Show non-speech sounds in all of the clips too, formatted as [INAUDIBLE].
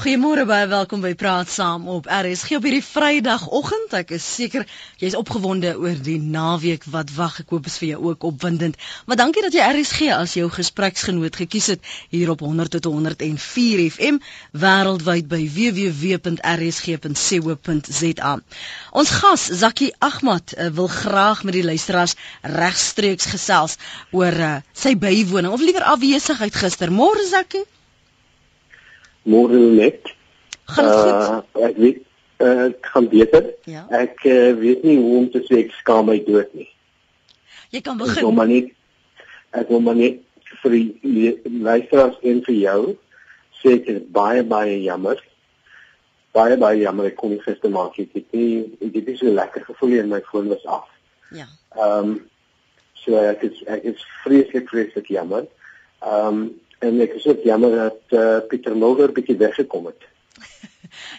Goeiemôre baie welkom by Praat Saam op RSG op hierdie Vrydagoggend. Ek is seker jy's opgewonde oor die naweek wat wag. Ek hoop dit is vir jou ook opwindend. Maar dankie dat jy RSG as jou gespreksgenoot gekies het hier op 100 tot 104 FM wêreldwyd by www.rsg.co.za. Ons gas Zakie Ahmad uh, wil graag met die luisteraars regstreeks gesels oor uh, sy bywoning of liewer afwesigheid gister. Môre Zakie môre net. Gaan dit goed? Uh, ek weet uh, ek gaan beter. Ja. Ek uh, weet nie hoe om te sê ek skaam my dood nie. Jy kan Ek wil begin. maar net ek wil maar net vir die luisteraars en vir jou sê ek is baie baie jammer. Baie baie jammer ek kon nie gister maak nie. Ek het nie ek het nie so lekker gevoel en my foon was af. Ja. Ehm um, so ek is ek is vreeslik vreeslik jammer. Ehm um, en ek is ook jammer dat uh, Pieter Mulder bietjie weggekom het.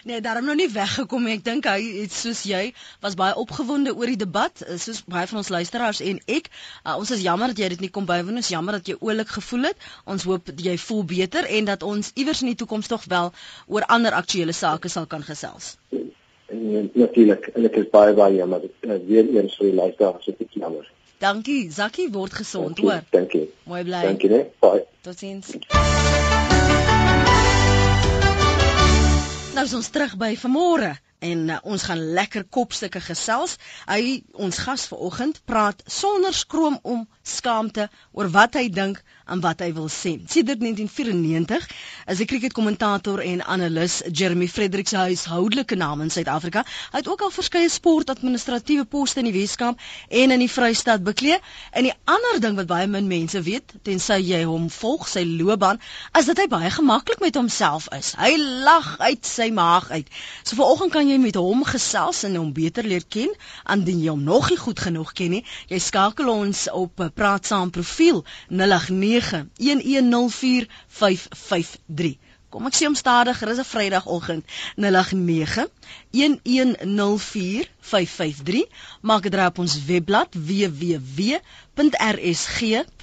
Nee, daarom nou nie weggekom nie. Ek dink hy het soos jy was baie opgewonde oor die debat, eh, soos baie van ons luisteraars en ek. Uh, ons is jammer dat jy dit nie kon bywoon nie. Ons jammer dat jy oulik gevoel het. Ons hoop jy voel beter en dat ons iewers in die toekoms tog wel oor ander aktuelle sake sal kan gesels. En natuurlik, en ek is baie baie jammer. Uh, weer eens vir die luisteraars, ek is jammer. Dankie. Zakkie word gesond, Dankie, hoor. Dankie. Mooi bly. Dankie, né? Bye. Totsiens. Nou is ons terug by vanmôre en uh, ons gaan lekker kopstukke gesels. Hy ons gas vanoggend praat sonder skroom om skaamte oor wat hy dink en wat hy wil sê. Sedert 1994 is 'n cricketkommentator en analis Jeremy Fredericks se huishoudelike naam in Suid-Afrika. Hy het ook al verskeie sportadministratiewe poste in die Weskaap en in die Vrystaat beklee. En die ander ding wat baie min mense weet, tensy jy hom volg sy loopbaan, is dat hy baie gemaklik met homself is. Hy lag uit sy maag uit. So vanoggend kan jy met hom gesels en hom beter leer ken, indien jy hom nog nie goed genoeg ken nie. Jy skakel ons op 'n Praat Saam profiel 0891104553. Kom ek sê hom stadiger, dis 'n Vrydagoggend 089 1104553. Maak dit raap ons webblad www.rsg.co.za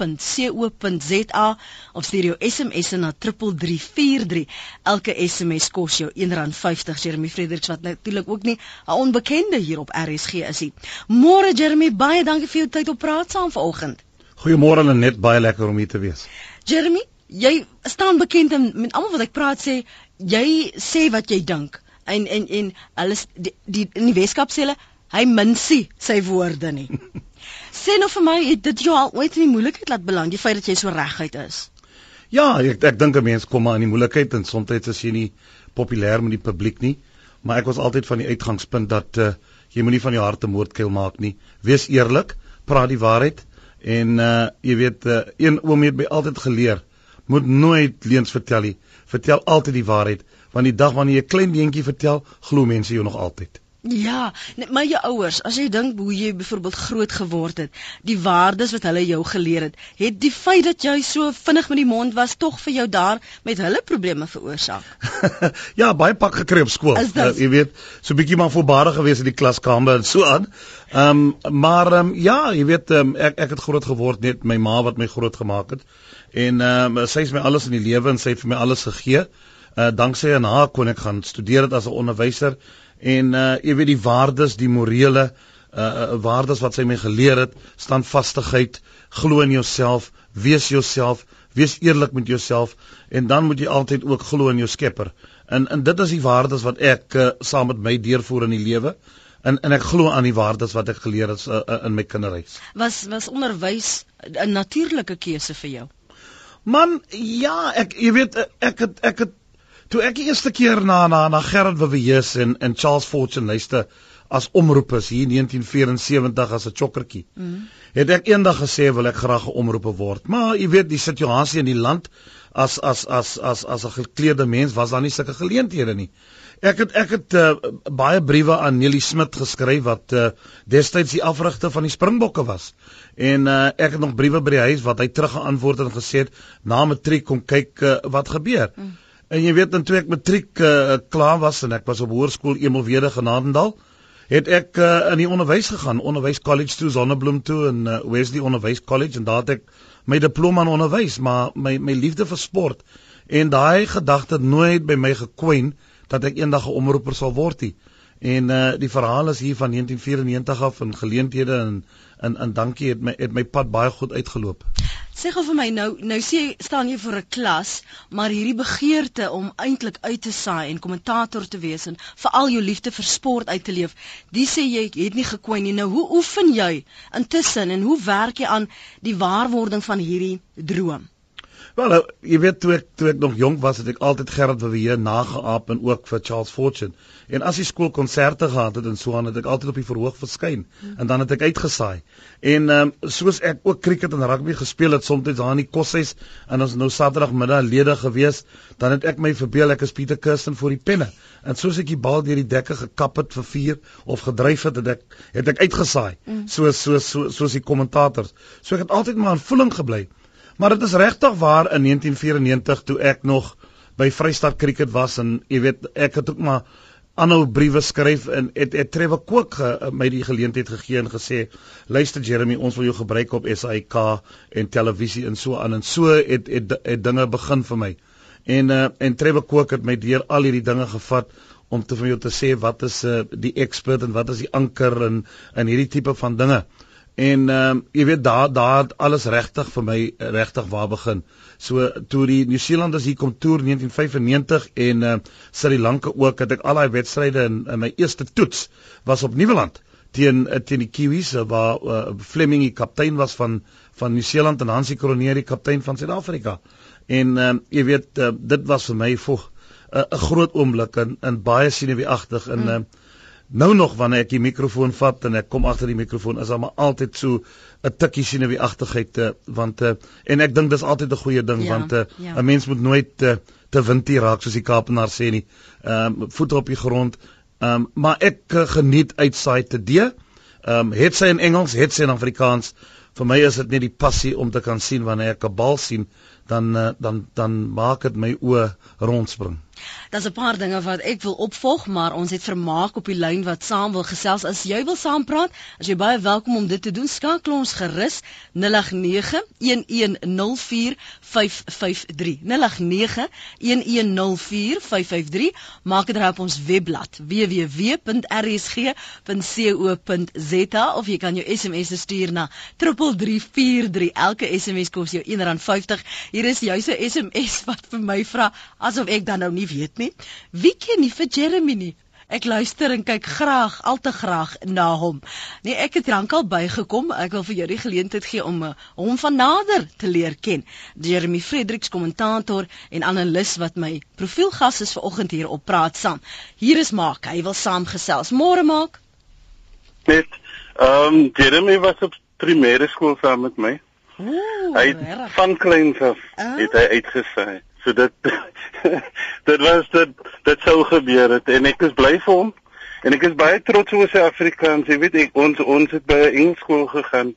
of stuur jou SMS na 3343. Elke SMS kos jou R1.50. Jeremy Fredericks wat natuurlik ook nie 'n onbekende hier op RSG is nie. Môre Jeremy, baie dankie vir jou tyd op praat saam vanoggend. Goeiemôre en net baie lekker om hier te wees. Jeremy, jy staan bekend en met almal wat ek praat sê jy sê wat jy dink. En en en hulle die, die in die Weskaap sê hulle hy minsie sy woorde nie. [LAUGHS] sê nou vir my, het dit jou al ooit in die moeilikheid laat beland, die feit dat jy so reguit is? Ja, ek ek dink 'n mens kom maar in die moeilikheid en soms is jy nie populêr met die publiek nie, maar ek was altyd van die uitgangspunt dat uh, jy moenie van jou hart 'n moordkuil maak nie. Wees eerlik, praat die waarheid en uh jy weet uh, een oom het my altyd geleer, moet nooit leuns vertel nie. Vertel altyd die waarheid, want die dag wanneer jy 'n klein beentjie vertel, glo mense jou nog altyd. Ja, maar jou ouers, as jy dink hoe jy byvoorbeeld groot geword het, die waardes wat hulle jou geleer het, het die feit dat jy so vinnig met die mond was tog vir jou daar met hulle probleme veroorsaak. [LAUGHS] ja, baie pak gekry op skool. Dit? Uh, jy weet, so 'n bietjie maar voorbarig gewees in die klaskamer en so aan. Ehm um, maar um, ja, jy weet um, ek ek het groot geword net my ma wat my groot gemaak het. En ehm um, sy het my alles in die lewe en sy het vir my alles gegee. Uh danksy aan haar kon ek gaan studeer het as 'n onderwyser en uh jy weet die waardes, die morele uh, uh waardes wat sy my geleer het, standvastigheid, glo in jouself, wees jouself, wees eerlik met jouself en dan moet jy altyd ook glo in jou Skepper. En en dit is die waardes wat ek uh, saam met my deurvoer in die lewe. En en ek glo aan die waardes wat ek geleer het uh, uh, in my kinderhuis. Was was onderwys 'n natuurlike keuse vir jou? Man, ja, ek jy weet ek het ek het toe ek die eerste keer na na na Gerard Wieus en en Charles Fortune luister as omroepers hier in 1974 as 'n chokkertjie. Mm. Het ek eendag gesê wil ek graag 'n omroeper word. Maar jy weet die situasie in die land as as as as as 'n gekleurde mens was daar nie sulke geleenthede nie. Ek het ek het uh, baie briewe aan Nelly Smit geskryf wat uh, destyds die afrigter van die Springbokke was. En uh, ek het nog briewe by die huis wat hy teruggeantwoord en gesê het na matriek kom kyk uh, wat gebeur. Mm. En jy weet toe ek matriek uh, klaar was en ek was op hoërskool Emelwede Genadendal, het ek uh, in die onderwys gegaan, onderwys college toe Zonnebloem toe en uh, Wesley Onderwys College en daar het ek my diploma in onderwys, maar my my liefde vir sport En daai gedagte nooit by my gekwyn dat ek eendag 'n omroeper sal word nie. En uh die verhaal is hier van 1994 af en geleenthede en en en dankie het my het my pad baie goed uitgeloop. Sê gou vir my nou nou sê staan jy vir 'n klas, maar hierdie begeerte om eintlik uit te saai en kommentator te wees en veral jou liefde vir sport uit te leef, dis sê jy het nie gekwyn nie. Nou hoe oefen jy intussen en hoe werk jy aan die waarwording van hierdie droom? Wel, nou, jy weet toe ek toe ek nog jonk was, het ek altyd Gerard Verweer nageaap en ook vir Charles Fortune. En as die skool konserte gehad het en so aan, het ek altyd op die verhoog verskyn hmm. en dan het ek uitgesaai. En ehm um, soos ek ook cricket en rugby gespeel het soms daar in die koshuis en ons nou Saterdagmiddag lede gewees, dan het ek my verbeel ek is Pieter Kirsten vir die penne. En soos ek die bal deur die dekke gekap het vir vier of gedryf het, het ek het ek uitgesaai. Hmm. Soos soos soos soos die kommentators. So ek het altyd maar in voeling gebly. Maar dit is regtig waar in 1994 toe ek nog by Vrystaat Cricket was en jy weet ek het ook maar aanhou briewe skryf en het het Trevor Kook ge, my die geleentheid gegee en gesê luister Jeremy ons wil jou gebruik op SAK en televisie en so aan en so het het, het dinge begin vir my. En uh, en Trevor Kook het my deur al hierdie dinge gevat om te vir jou te sê wat is uh, die expert en wat is die anker en en hierdie tipe van dinge. En ehm um, jy weet daar daar alles regtig vir my regtig waar begin. So toe die Nieu-Seelanders hier kom toer 1995 en uh, Sri Lanka ook het ek al daai wedstryde in, in my eerste toets was op Nieuweland teen teen die Kiwis waar uh, Fleming die kaptein was van van Nieu-Seeland en Hansie Kroneer die kaptein van Suid-Afrika. En ehm um, jy weet uh, dit was vir my voeg 'n uh, groot oomblik en en baie sinewiagtig en mm. uh, Nou nog wanneer ek die mikrofoon vat en ek kom agter die mikrofoon is daar maar altyd so 'n tikkie die agterheid te want uh, en ek dink dis altyd 'n goeie ding ja, want 'n uh, ja. mens moet nooit uh, te windie raak soos die Kaapenaar sê nie. Ehm um, voet op die grond. Ehm um, maar ek uh, geniet uitsaai te D. Ehm um, het sy in Engels, het sy in Afrikaans. Vir my is dit net die passie om te kan sien wanneer ek 'n bal sien dan uh, dan dan maak dit my oë rondspring. Daar's 'n paar dinge wat ek wil opvolg, maar ons het vermaak op die lyn wat saam wil gesels. As jy wil saampraat, as jy baie welkom om dit te doen, skakel ons gerus 0891104553. 0891104553. Maak dit reg op ons webblad www.rsg.co.za of jy kan jou SMS stuur na 3343. Elke SMS kos jou R1.50. Hier is jou se SMS wat vir my vra asof ek dan nou nie weet nie. Wie ken nie vir Jeremy nie? Ek luister en kyk graag, al te graag na hom. Nee, ek het rank al bygekom. Ek wil vir jou die geleentheid gee om uh, hom van nader te leer ken. Jeremy Fredericks, kommentator en analis wat my profielgas is vanoggend hier op Praat Saam. Hier is Maak. Hy wil saamgesels. Môre Maak. Net ehm um, Jeremy was op primêre skool saam met my. Ooh, hy het van kleins af ah. het hy uitgesaai. So dit [LAUGHS] dit was dit dit sou gebeur het en ek is bly vir hom en ek is baie trots op sy Afrikaans. Jy weet ek ons ons het by 'n Engelsskool gegaan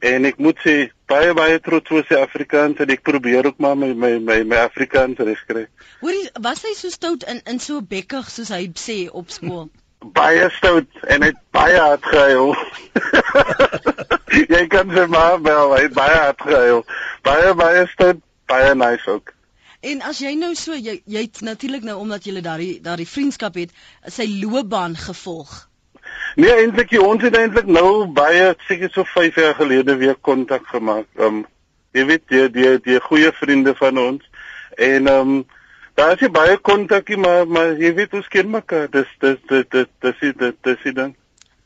en ek moet sê baie baie trots op sy Afrikaans en ek probeer ook maar my my my, my Afrikaans regkry. Hoorie, was hy so stout in in so bekkig soos hy sê op skool? [LAUGHS] baie stout en het baie hard gehuil. [LAUGHS] Jy kan sy maar bel, hy het baie hard gehuil. Baie baie stout, baie nice ook. En as jy nou so jy jy't natuurlik nou omdat jy daardie daardie vriendskap het, sy loopbaan gevolg. Nee, eintlik ons het eintlik nou baie seker so 5 jaar gelede weer kontak gemaak. Um jy weet die die die goeie vriende van ons en um daar is baie kontakie maar maar jy weet ons ken mekaar. Dis dis dis dis dis dis dis ding.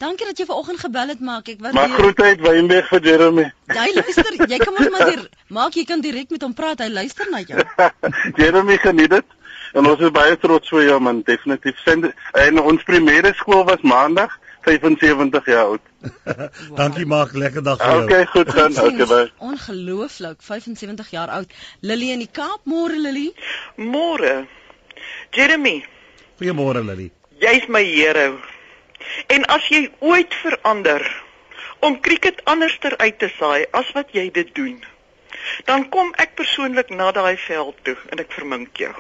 Dankie dat jy vanoggend gebel het, maak ek wat. Maar groet uit Wynberg vir Jeremy. [LAUGHS] Jy luister, jy kan mos maar hier maak jy kan direk met hom praat. Hy luister na jou. [LAUGHS] Jeremy geniet dit. En ons is baie trots vir jou man, definitief. En ons primêre skool was Maandag 75 jaar oud. [LAUGHS] Dankie maak lekker dag vir jou. Okay, goed dan. Okay, bye. Ongelooflik, 75 jaar oud. Lily in die Kaap, môre Lily. Môre. Jeremy. Goeiemôre Lily. Jy's my hero. En as jy ooit verander om cricket anderster uit te saai as wat jy dit doen, dan kom ek persoonlik na daai veld toe en ek vermink jou.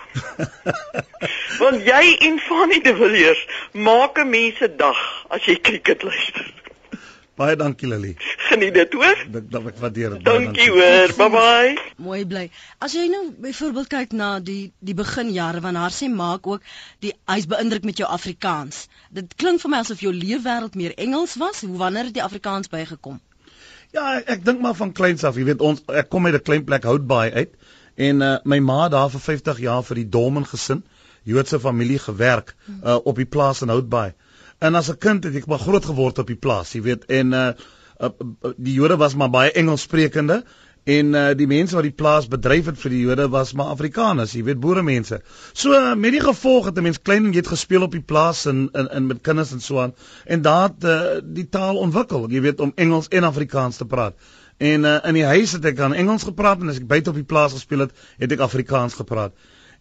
[LAUGHS] Want jy en Fanny de Villiers maak 'n mens se dag as jy cricket luister. Baie dankie Lily. Geniet dit hoor. Dit dat ek waardeer dit. Dankie hoor. Bye bye. Mooi bly. As jy nou byvoorbeeld kyk na die die beginjare van haar sê maak ook die hy's beïndruk met jou Afrikaans. Dit klink vir my asof jou leefwêreld meer Engels was. Hoe wanneer het die Afrikaans bygekom? Ja, ek, ek dink maar van kleins af, jy weet ons ek kom uit 'n klein plek Houtbaai uit en uh, my ma daar vir 50 jaar vir die Dolmen gesin, Joodse familie gewerk uh, op die plaas in Houtbaai. En as 'n kind het ek maar groot geword op die plaas, jy weet, en uh, uh, die Jode was maar baie Engels sprekende en uh, die mense wat die plaas bedryf het vir die Jode was maar Afrikaners, jy weet, boere mense. So uh, met die gevolg het 'n mens klein en jy het gespeel op die plaas en in in met kinders en so aan en daar uh, die taal ontwikkel, jy weet, om Engels en Afrikaans te praat. En uh, in die huis het ek aan Engels gepraat en as ek buite op die plaas gespeel het, het ek Afrikaans gepraat.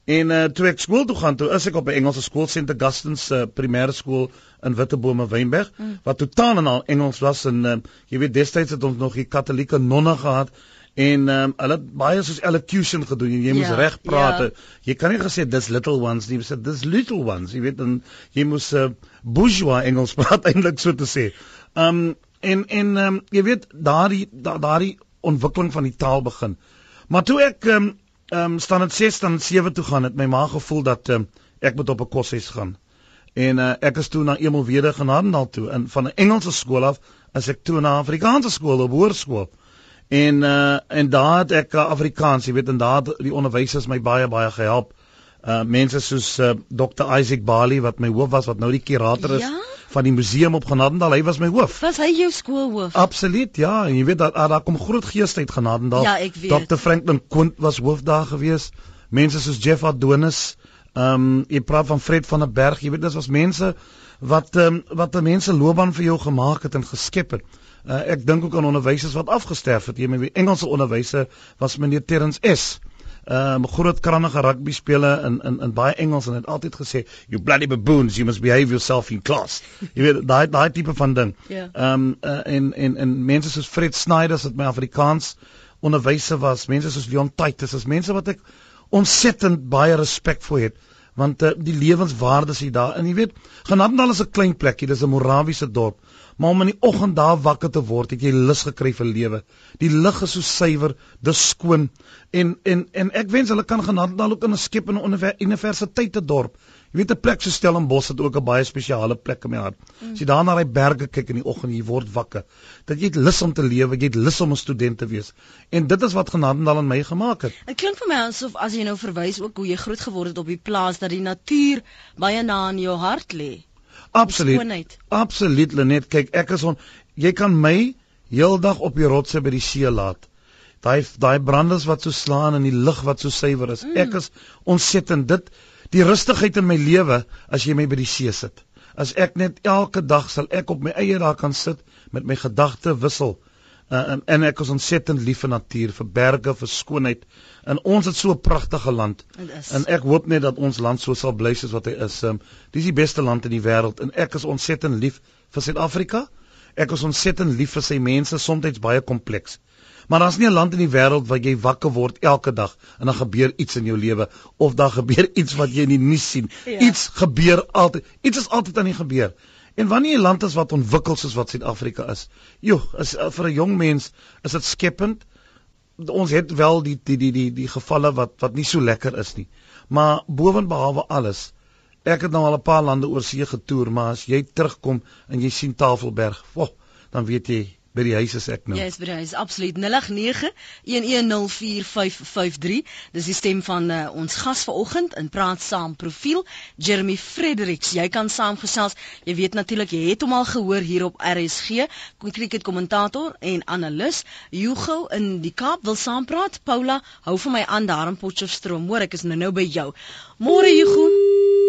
En uh, toe ek skool toe gaan, toe is ek op 'n Engelse skool, St. Augustine's uh, primêre skool in Wittebome Wynberg, mm. wat totaal en al Engels was en uh, jy weet destyds het ons nog die katolieke nonne gehad en um, hulle het baie soos elocution gedoen. Jy, jy ja, moes reg praat. Ja. Jy kan nie gesê dis little ones nie, sê dis little ones. Jy weet dan jy moes uh, bourgeois Engels [LAUGHS] praat eintlik so te sê. Um en en um, jy weet daardie daardie ontwikkeling van die taal begin. Maar toe ek um, um, dit 6 dan 7 toe gaan het my ma gevoel dat um, ek moet op 'n koshuis gaan. En uh, ek is toe na Emel Wede Genadendal toe en van 'n Engelse skool af as ek toe na Afrikaanse skool op hoërskool. En uh, en daar het ek uh, Afrikaans, jy weet, en daar die onderwysers my baie baie gehelp. Uh mense soos uh, Dr Isaac Bali wat my hoof was wat nou die kurator is. Ja? Van die museum op Genadendal. Hy was my hoof. Was hy jou skoolhoof? Absoluut, ja. En jy weet dat daar, daar kom groot geeste uit Genadendal. Ja, ek weet. Dr Franklin Quint was hoof daar gewees. Mense soos Jeff Adonis. Ehm um, jy praat van Fred van der Berg. Jy weet dit was mense wat ehm um, wat die mense loopbaan vir jou gemaak het en geskep het. Uh, ek dink ook aan onderwysers wat afgesterf het. Jy weet Engelse onderwyser was meneer Terrence S um, groot krannige rugby speler in in in baie Engels en het altyd gesê you bloody baboons you must behave yourself in class. Jy weet daai daai tipe van ding. Ja. Ehm um, uh, en en en mense soos Fred Snyders wat my Afrikaans onderwyser was, mense soos Leon Titus, as mense wat ek ontsettend baie respek vir het want uh, die lewenswaardes hier daar en jy weet Genadendal is 'n klein plekkie dis 'n Morawiese dorp maar om in die oggend daar wakker te word het jy lus gekry vir lewe. Die lug is so suiwer dis skoon. En en en ek wens hulle kan Genadendal ook in 'n skep in 'n universiteit te dorp jy weet 'n plek so Stellenbosch het ook 'n baie spesiale plek in my hart. As jy daar na daai berge kyk in die oggend jy word wakker. Dat jy lus om te lewe jy lus om 'n student te wees. En dit is wat Genadendal in my gemaak het. Dit klink vir my asof as jy nou verwys ook hoe jy groot geword het op die plaas dat die natuur baie na in jou hart lê. Absoluut. Absoluut Lenet, kyk ek is on jy kan my heeldag op die rotse by die see laat. Daai daai branders wat so slaan en die lug wat so suiwer is. Mm. Ek is ontsettend dit die rustigheid in my lewe as jy my by die see sit. As ek net elke dag sal ek op my eie daar kan sit met my gedagte wissel. Uh, en, ek is ontsettend lief vir natuur, vir berge, vir skoonheid. En ons het so 'n pragtige land. En ek hoop net dat ons land so sal bly soos wat hy is. Um, dis die beste land in die wêreld en ek is ontsettend lief vir Suid-Afrika. Ek is ontsettend lief vir sy mense, soms baie kompleks. Maar daar's nie 'n land in die wêreld waar jy wakker word elke dag en dan gebeur iets in jou lewe of daar gebeur iets wat jy in die nuus sien. Ja. Iets gebeur altyd. Iets is altyd aan die gebeur. En wanneer 'n land is wat ontwikkel soos wat Suid-Afrika is, joh, is uh, vir 'n jong mens is dit skepend. Ons het wel die die die die die gevalle wat wat nie so lekker is nie. Maar bovenbehalwe alles, ek het nou al 'n paar lande oor see getoer, maar as jy terugkom en jy sien Tafelberg, woh, dan weet jy by die huis is ek nou. Ja, is by die huis absoluut 0891104553. Dis die stem van uh, ons gas vanoggend in Praat Saam profiel, Jeremy Fredericks. Jy kan saamgesels. Jy weet natuurlik jy het hom al gehoor hier op RSG, cricket kommentator en analis. Hugo in die Kaap wil saampraat. Paula, hou vir my aan daar in Potchefstroom. Hoor, ek is nou nou by jou. Môre Hugo.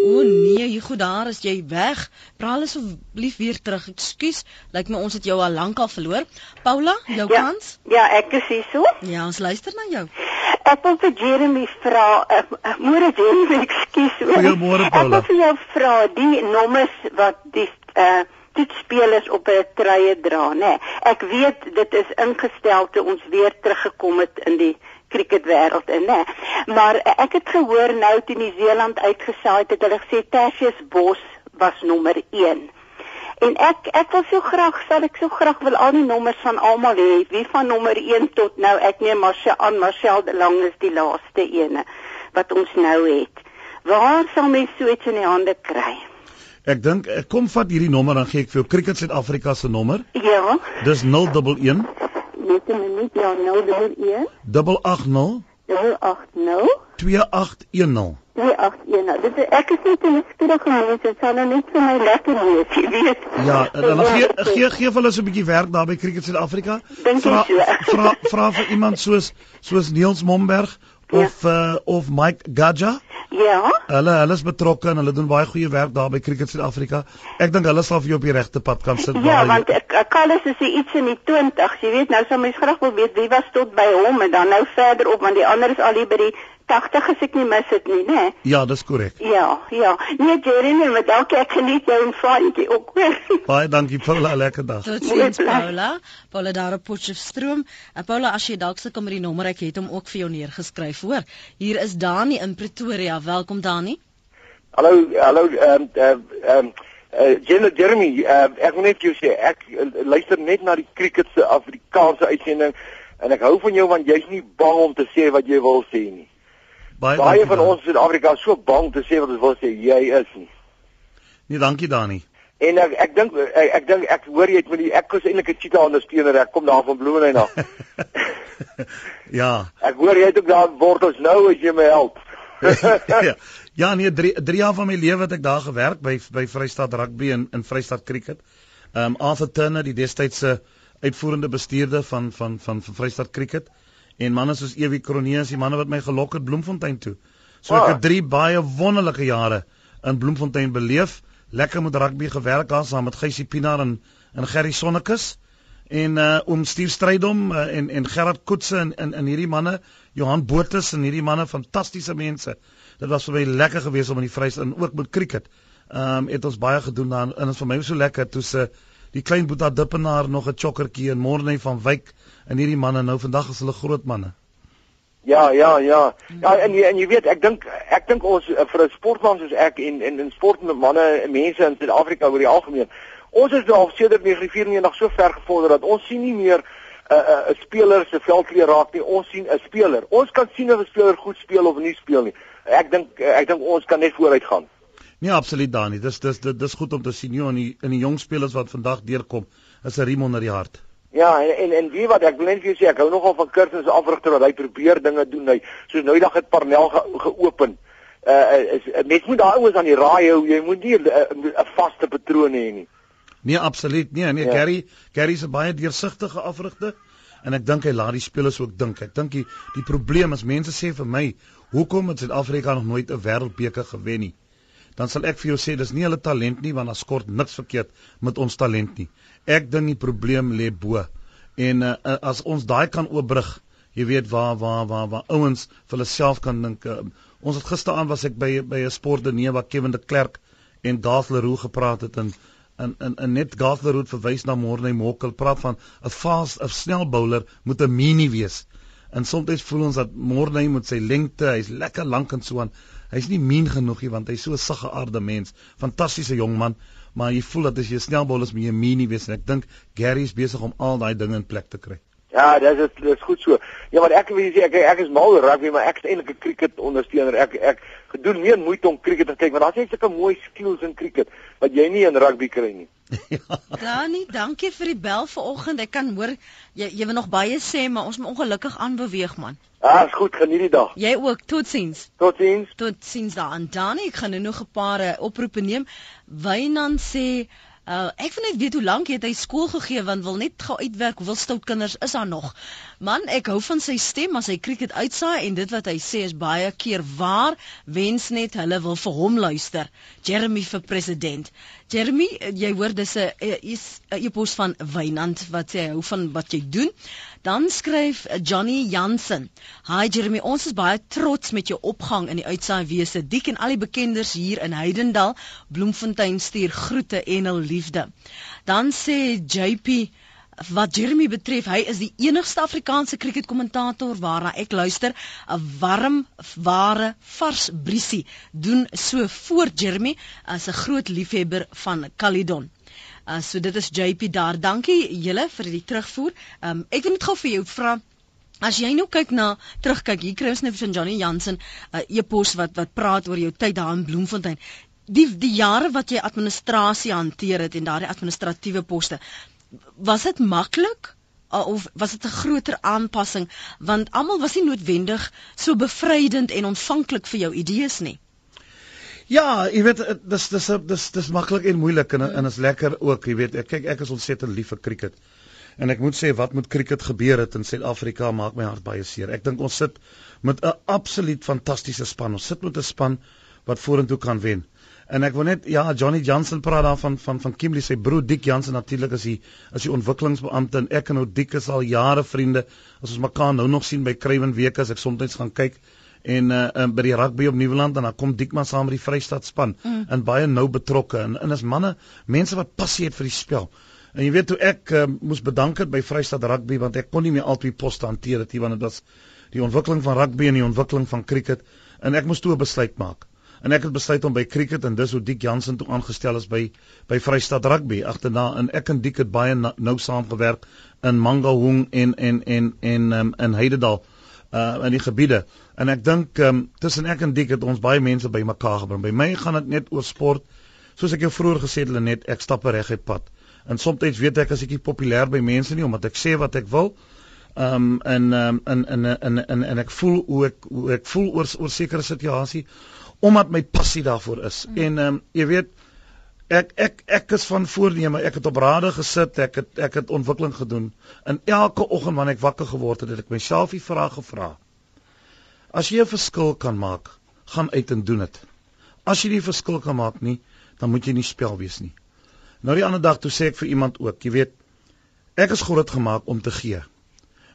O nee, jy goed daar is jy weg. Praal asseblief weer terug. Ekskuus, lyk my ons het jou al lank al verloor. Paula, jou ja, kans? Ja, ek is hier so. Ja, ons luister na jou. Ek wil vir Jeremy vra, uh, môre Jeremy, ekskuus. Goeiemôre Paula. Ek wil vir jou vra die nommers wat die uh toetspelers op 'n treie dra, né? Nee, ek weet dit is ingestel toe ons weer teruggekom het in die cricketwêreld in, né? Maar ek het gehoor nou toe Nieu-Seeland uitgesaai het, het hulle gesê Tertius Bos was nommer 1. En ek ek wil so graag sal ek so graag wil al die nommers van almal hê. Wie van nommer 1 tot nou ek neem Marcel aan Marcel de Lang is die laaste ene wat ons nou het. Waar sal mens so iets in die hande kry? Ek dink ek kom vat hierdie nommer dan gee ek vir jou Cricket Suid-Afrika se nommer. Ja. Dis 011 Net 'n minuut ja 011 880 080 2810. 281. Dit ek is net 'n skielike mens, dit sal nou net vir my lekker wees, jy weet. Ja, dan gee gee gee vir hulle so 'n bietjie werk daar by Cricket Suid-Afrika. Vra [LAUGHS] vra vra vir iemand soos soos Niels Momberg of uh, of Mike Gadja. Ja. Hulle hulle is betrokke en hulle doen baie goeie werk daar by Cricket Suid-Afrika. Ek dink hulle sal vir jou op die regte pad kan sit. Ja, want ek alles is iets in die 20s, jy weet, nou sal mens graag wil weet wie was tot by hom en dan nou verder op want die ander is al hier by die 80 as ek nie mis dit nie, né? Ja, dis korrek. Ja, ja. Nee, Jeremy, maar dankie ek geniet jou en Frantjie ook hoor. [LAUGHS] Baie dankie Paula, lekker dag. Tot Mooi sins bly. Paula. Paula daar op Potchefstroom. En Paula, as jy dalk sukkel met die nommer, ek het hom ook vir jou neergeskryf, hoor. Hier is Dani in Pretoria. Welkom Dani. Hallo, hallo ehm ehm ehm eh Jen- Jeremy, uh, ek wil net vir jou sê ek uh, luister net na die cricket se Afrikaanse uitsending en ek hou van jou want jy's nie bang om te sê wat jy wil sê nie. Baie Baie van ons in Suid-Afrika is so bang te sê wat ons wil sê, jy is nie. Nee, dankie Dani. En ek ek dink ek, ek dink ek hoor jy het met die ek is eintlik 'n cheetah ondersteuner. Ek kom daar van Bloemfontein af. [LAUGHS] ja. Ek hoor jy het ook daar wortels nou as jy my help. [LAUGHS] ja. Ja, nee, 3 3 jaar van my lewe het ek daar gewerk by by Vrystaat Rugby en in Vrystaat Cricket. Ehm um, Arthur Turner, die destydse uitvoerende bestuurder van van van, van Vrystaat Cricket en manne soos Ewie Kronee is die manne wat my gelok het Bloemfontein toe. So ek Ah. het 3 baie wonderlike jare in Bloemfontein beleef. Lekker met rugby gewerk daar saam met Gysie Pinaar en en Gerry Sonnekus en uh oom Stuur Strydom uh, en en Gerard Koetse en in in hierdie manne Johan Botus en hierdie manne fantastiese mense. Dit was vir my lekker geweest om in die Vrystaat en ook met cricket. Ehm um, het ons baie gedoen daar en dit is vir my so lekker toe se die klein Boeta Dippenaar nog 'n chokkertjie en Morney van Wyk en hierdie manne nou vandag is hulle groot manne. Ja, ja, ja. Ja, en jy, en jy weet, ek dink ek dink ons eh, vir 'n sportman soos ek en en en sportmense en mense in Suid-Afrika oor die algemeen, ons is nou al sedert 1994 so ver gevorder dat ons sien nie meer 'n uh, 'n uh, speler se veldkleur raak nie. Ons sien 'n speler. Ons kan sien of 'n speler goed speel of nie speel nie. Ek dink eh, ek dink ons kan net vooruit gaan. Nee, absoluut Dani. Dis dis dis, goed om te sien joh in die in die jong spelers wat vandag deurkom is 'n riem onder die hart. Ja, en en, en wie wat ek wil net vir jou sê, ek hou nogal van Kurtens afrigter wat hy probeer dinge doen. Hy soos nou dag het Parnell ge, geopen. Uh is mens moet daai ouens aan die raai hou. Jy moet nie 'n uh, vaste patroon hê nie. Nee, absoluut. Nee, nee, Ja. Gary, Gary is 'n baie deursigtige afrigter en ek dink hy laat die spelers ook dink. Ek dink die die probleem is mense sê vir my, hoekom het Suid-Afrika nog nooit 'n wêreldbeker gewen nie? Dan sal ek vir jou sê dis nie hulle talent nie want daar skort niks verkeerd met ons talent nie. Ek dink die probleem lê bo. En uh, as ons daai kan oopbrug, jy weet waar waar waar waar ouens vir hulle self kan dink. Uh, ons het gisteraand was ek by by 'n sportdiner waar Kevin de Klerk en Garth Leroux gepraat het en en en, en net Garth Leroux verwys na Morney Mokkel praat van 'n fast 'n snel bowler moet 'n mini wees. En soms voel ons dat Morney met sy lengte, hy's lekker lank en so aan. Hy's nie min genoeg nie want hy's so 'n saggeaarde mens. Fantastiese jong man, maar jy voel dat as jy 'n snel bowler is moet jy 'n mini wees en ek dink Gary is besig om al daai dinge in plek te kry. Ja, dis is dis goed so. Ja, maar ek wil sê ek ek is mal oor rugby, maar ek is eintlik 'n cricket ondersteuner. Ek ek gedoen meer moeite om cricket te kyk, want daar's net sulke mooi skills in cricket wat jy nie in rugby kry nie. [LAUGHS] Dani, dankie vir die bel vanoggend. Ek kan hoor jy jy wil nog baie sê, maar ons moet ongelukkig aanbeweeg man. Ah, is goed, geniet die dag. Jy ook. Totsiens. Totsiens. Totsiens daaraan. Dani, ek gaan nou nog 'n paar eh, oproepe neem. Wynand sê Uh, ek wil net weet hoe lank het hy skool gegee want wil net gou uitwerk hoeveel stout kinders is daar nog. Man, ek hou van sy stem as hy cricket uitsaai en dit wat hy sê is baie keer waar. Wens net hulle wil vir hom luister. Jeremy vir president. Jeremy, jy hoor dis is 'n e-pos van Wynand wat sê hy hou van wat jy doen. Dan skryf Johnny Jansen. Hi Jeremy, ons is baie trots met jou opgang in die uitsaai wese. Dik en al die bekenders hier in Heidendal, Bloemfontein stuur groete en hul liefde. Dan sê JP wat Jeremy betref, hy is die enigste Afrikaanse cricketkommentator waarna ek luister. 'n Warm, ware, vars briesie doen so voor Jeremy as 'n groot liefhebber van Caledon. Uh, so dit is JP daar. Dankie julle vir die terugvoer. Um, ek wil net gou vir jou vra As jy nou kyk na terugkyk hier kry ons net van Johnny Jansen 'n uh, e-pos wat wat praat oor jou tyd daar in Bloemfontein. Die die jare wat jy administrasie hanteer het en daardie administratiewe poste, was dit maklik uh, of was dit 'n groter aanpassing want almal was nie noodwendig so bevrydend en ontvanklik vir jou idees nie. Ja, jy weet dis dis dis dis maklik en moeilik en en is lekker ook, jy weet kyk ek is ontsettend lief vir cricket. En ek moet sê wat met cricket gebeur het in Suid-Afrika maak my hart baie seer. Ek dink ons sit met 'n absoluut fantastiese span. Ons sit met 'n span wat vorentoe kan wen. En ek wil net ja Johnny Johnson praat daarvan van van Kimberley sy broer Dick Johnson natuurlik as hy as die ontwikkelingsbeampte en ek en ou Dick is al jare vriende. As ons mekaar nou nog sien by Kruiven week as ek soms gaan kyk en uh, uh, by die rugby op Nieuweland en dan kom Dick maar saam met die Vrystaat span mm. en baie nou betrokke. En en is manne mense wat passie het vir die spel. En jy weet hoe ek uh, moes bedank het by Vrystaat rugby want ek kon nie meer albei poste hanteer hier want dit was die ontwikkeling van rugby en die ontwikkeling van cricket. En ek moes toe 'n besluit maak. En ek het besluit om by cricket en dis hoe Dick Jansen toe aangestel is by by Vrystaat Rugby. Agterna en ek en Dick het baie na, nou saamgewerk in Mangaung en en en en um, in Heidedal uh in die gebiede en ek dink um, tussen ek en Dick het ons baie mense bymekaar gebring. By my gaan dit net oor sport. Soos ek jou vroeër gesê het, net ek stap 'n reguit pad. En soms weet ek as ek nie populêr by mense nie omdat ek sê wat ek wil. Um en um en en en en en ek voel hoe ek hoe ek voel oor oor sekere situasie omdat my passie daarvoor is. Mm. En ehm um, jy weet ek ek ek is van voorneme, ek het op rade gesit, ek het ek het ontwikkeling gedoen. En elke oggend wanneer ek wakker geword het, het ek myself die vraag gevra. As jy 'n verskil kan maak, gaan uit en doen dit. As jy nie 'n verskil kan maak nie, dan moet jy nie spel wees nie. Nou die ander dag toe sê ek vir iemand ook, jy weet, ek is groot gemaak om te gee.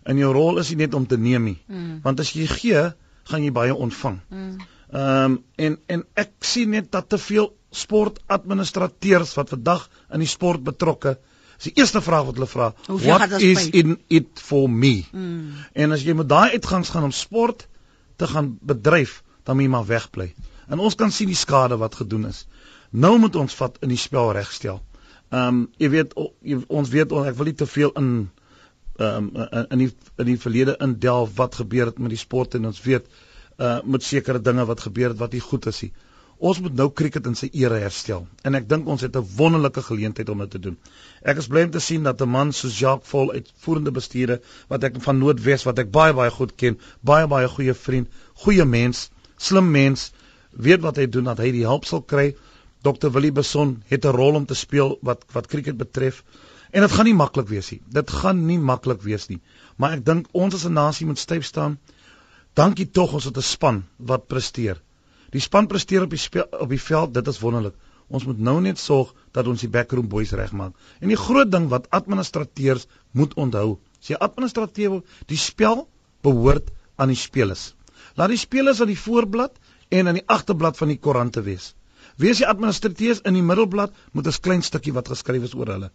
En jou rol is nie net om te neem nie. Mm. Want as jy gee, gaan jy baie ontvang. Mm. Ehm um, en en ek sien net dat te veel sportadministrateurs wat vandag in die sport betrokke is. Die eerste vraag wat hulle vra what is in it for me? Mm. en as jy met daai uitgangs gaan om sport te gaan bedryf dan moet jy maar wegbly en ons kan sien die skade wat gedoen is. Nou moet ons vat in die spel regstel. Ehm um, jy weet o, jy, ons weet on, ek wil nie te veel in ehm um, in die in die verlede indelf wat gebeur het met die sport en ons weet uh met sekere dinge wat gebeur het wat nie goed is nie. Ons moet nou cricket in sy ere herstel en ek dink ons het 'n wonderlike geleentheid om dit te doen. Ek is bly om te sien dat 'n man soos Jacques Vol uitvoerende bestuurder wat ek van Noordwes wat ek baie baie goed ken, baie baie goeie vriend, goeie mens, slim mens, weet wat hy doen dat hy die hulp sal kry. Dr Willie Beson het 'n rol om te speel wat wat cricket betref. En dit gaan nie maklik wees nie. Dit gaan nie maklik wees nie. Maar ek dink ons as 'n nasie moet styf staan Dankie tog ons het 'n span wat presteer. Die span presteer op die speel, op die veld, dit is wonderlik. Ons moet nou net sorg dat ons die backroom boys regmaak. En die groot ding wat administrateurs moet onthou, as jy administrateer die spel behoort aan die spelers. Laat die spelers aan die voorblad en aan die agterblad van die koerante wees. Wees die administrateurs in die middelblad met 'n klein stukkie wat geskryf is oor hulle.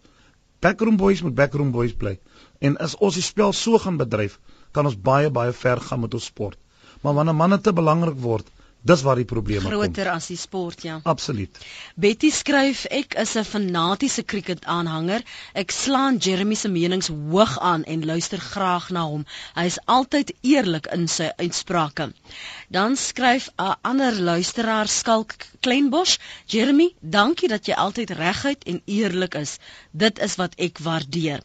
Backroom boys moet backroom boys bly. En as ons die spel so gaan bedryf, kan ons baie baie ver gaan met ons sport. Maar wanneer manne te belangrik word, dis waar die probleme kom. Groter as die sport, ja. Absoluut. Betty skryf ek is 'n fanatiese cricket aanhanger. Ek slaan Jeremy se menings hoog aan en luister graag na hom. Hy is altyd eerlik in sy uitsprake. Dan skryf 'n ander luisteraar Skalk Kleinbosch, Jeremy, dankie dat jy altyd reguit en eerlik is. Dit is wat ek waardeer.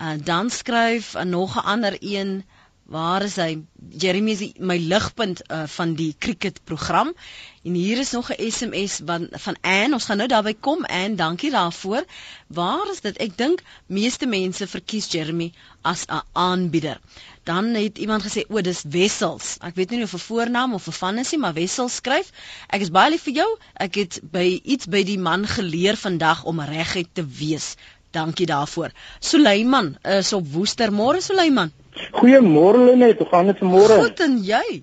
Uh, dan skryf uh, nog 'n ander een waar is hy? Jeremy is my ligpunt uh, van die cricket program en hier is nog 'n SMS van van Ann. Ons gaan nou daarby kom. En dankie daarvoor. Waar is dit? Ek dink meeste mense verkies Jeremy as 'n aanbieder. Dan het iemand gesê o dis Wessels. Ek weet nie of 'n voornaam of 'n van is nie maar Wessels skryf ek is baie lief vir jou. Ek het by iets by die man geleer vandag om reguit te wees. Dankie daarvoor. Suleiman is op Woester. Môre Suleiman. Goeiemôre Lenet, hoe gaan dit vanmôre? Goed en jy?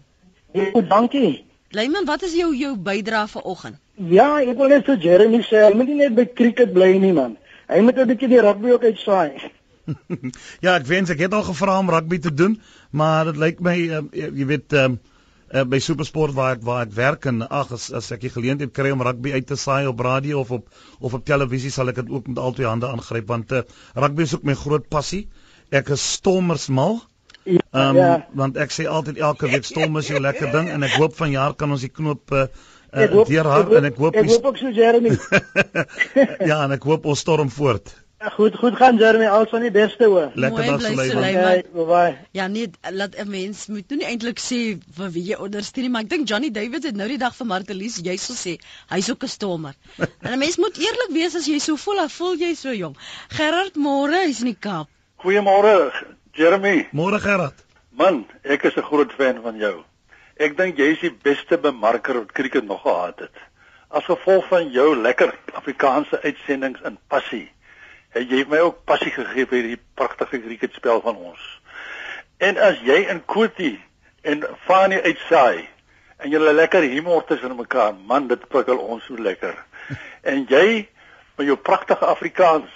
Goed, dankie. Suleiman, wat is jou jou bydrae vanoggend? Ja, ek wil net vir Jeremy sê, hy moet nie net by cricket bly nie man. Hy moet 'n bietjie die rugby ook uitsaai. [LAUGHS] ja, ek wens ek het al gevra om rugby te doen, maar dit lyk my uh, jy weet um, uh, by Supersport waar ek waar ek werk en ag as as ek die geleentheid kry om rugby uit te saai op radio of op of op televisie sal ek dit ook met al twee hande aangryp want uh, rugby is ook my groot passie. Ek is stommersmal. Ja, Ehm um, ja. want ek sê altyd elke week stom is jou lekker ding en ek hoop vanjaar kan ons die knoop uh, uh, deurhard ek en ek hoop ek hoop ook so Jeremy. [LAUGHS] ja en ek hoop ons storm voort. Ja, goed, goed gaan Jeremy, alles van die beste hoor. Lekker dag Suleiman. Okay, bye. Ja nee, laat 'n mens moet nou nie eintlik sê vir wie jy ondersteun nie, maar ek dink Johnny Davids het nou die dag vir Martelies jy sou sê, hy's ook 'n stormer. [LAUGHS] en 'n mens moet eerlik wees as jy so voel, dan voel jy so jong. Gerard môre, hy's in die Kaap. Goeiemôre, Jeremy. Môre Gerard. Man, ek is 'n groot fan van jou. Ek dink jy is die beste bemarker wat cricket nog gehad het. As gevolg van jou lekker Afrikaanse uitsendings in passie. Het jy my ook passie gegee vir hierdie pragtige cricketspel van ons. En as jy in Koti en Fanie uitsaai en julle lekker humor tussen mekaar, man, dit prikkel ons so lekker. [LAUGHS] En jy met jou pragtige Afrikaans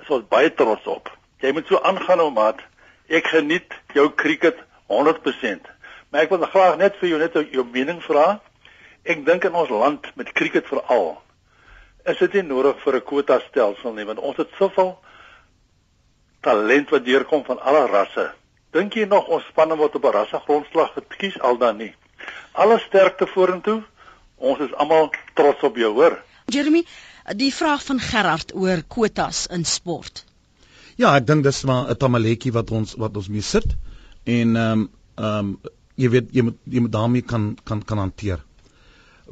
is ons baie trots op. Jy moet so aangaan ou maat. Ek geniet jou cricket 100%. Maar ek wil graag net vir jou net jou mening vra. Ek dink in ons land met cricket veral is dit nie nodig vir 'n kwota stelsel nie want ons het soveel talent wat deurkom van alle rasse. Dink jy nog ons spanne word op 'n rassegrondslag gekies al dan nie? Alle sterkte vorentoe. Ons is almal trots op jou, hoor. Jeremy, die vraag van Gerard oor kwotas in sport. Ja, ek dink dis maar 'n tamaletjie wat ons wat ons mee sit en ehm um, ehm um, jy weet jy moet jy moet daarmee kan kan kan hanteer.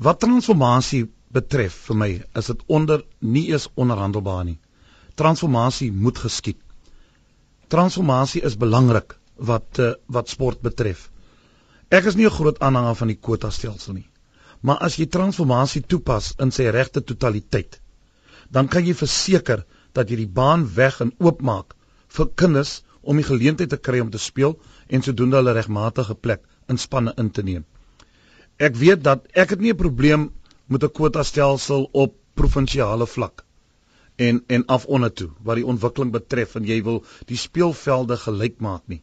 Wat transformasie betref vir my is dit onder nie eens onderhandelbaar nie. Transformasie moet geskied. Transformasie is belangrik wat uh, wat sport betref. Ek is nie 'n groot aanhanger van die kwota stelsel nie. Maar as jy transformasie toepas in sy regte totaliteit, dan kan jy verseker dat jy die baan weg en oopmaak vir kinders om die geleentheid te kry om te speel en sodoende hulle regmatige plek in spanne in te neem. Ek weet dat ek het nie 'n probleem met 'n kwota stelsel op provinsiale vlak en en af onder toe wat die ontwikkeling betref en jy wil die speelvelde gelyk maak nie.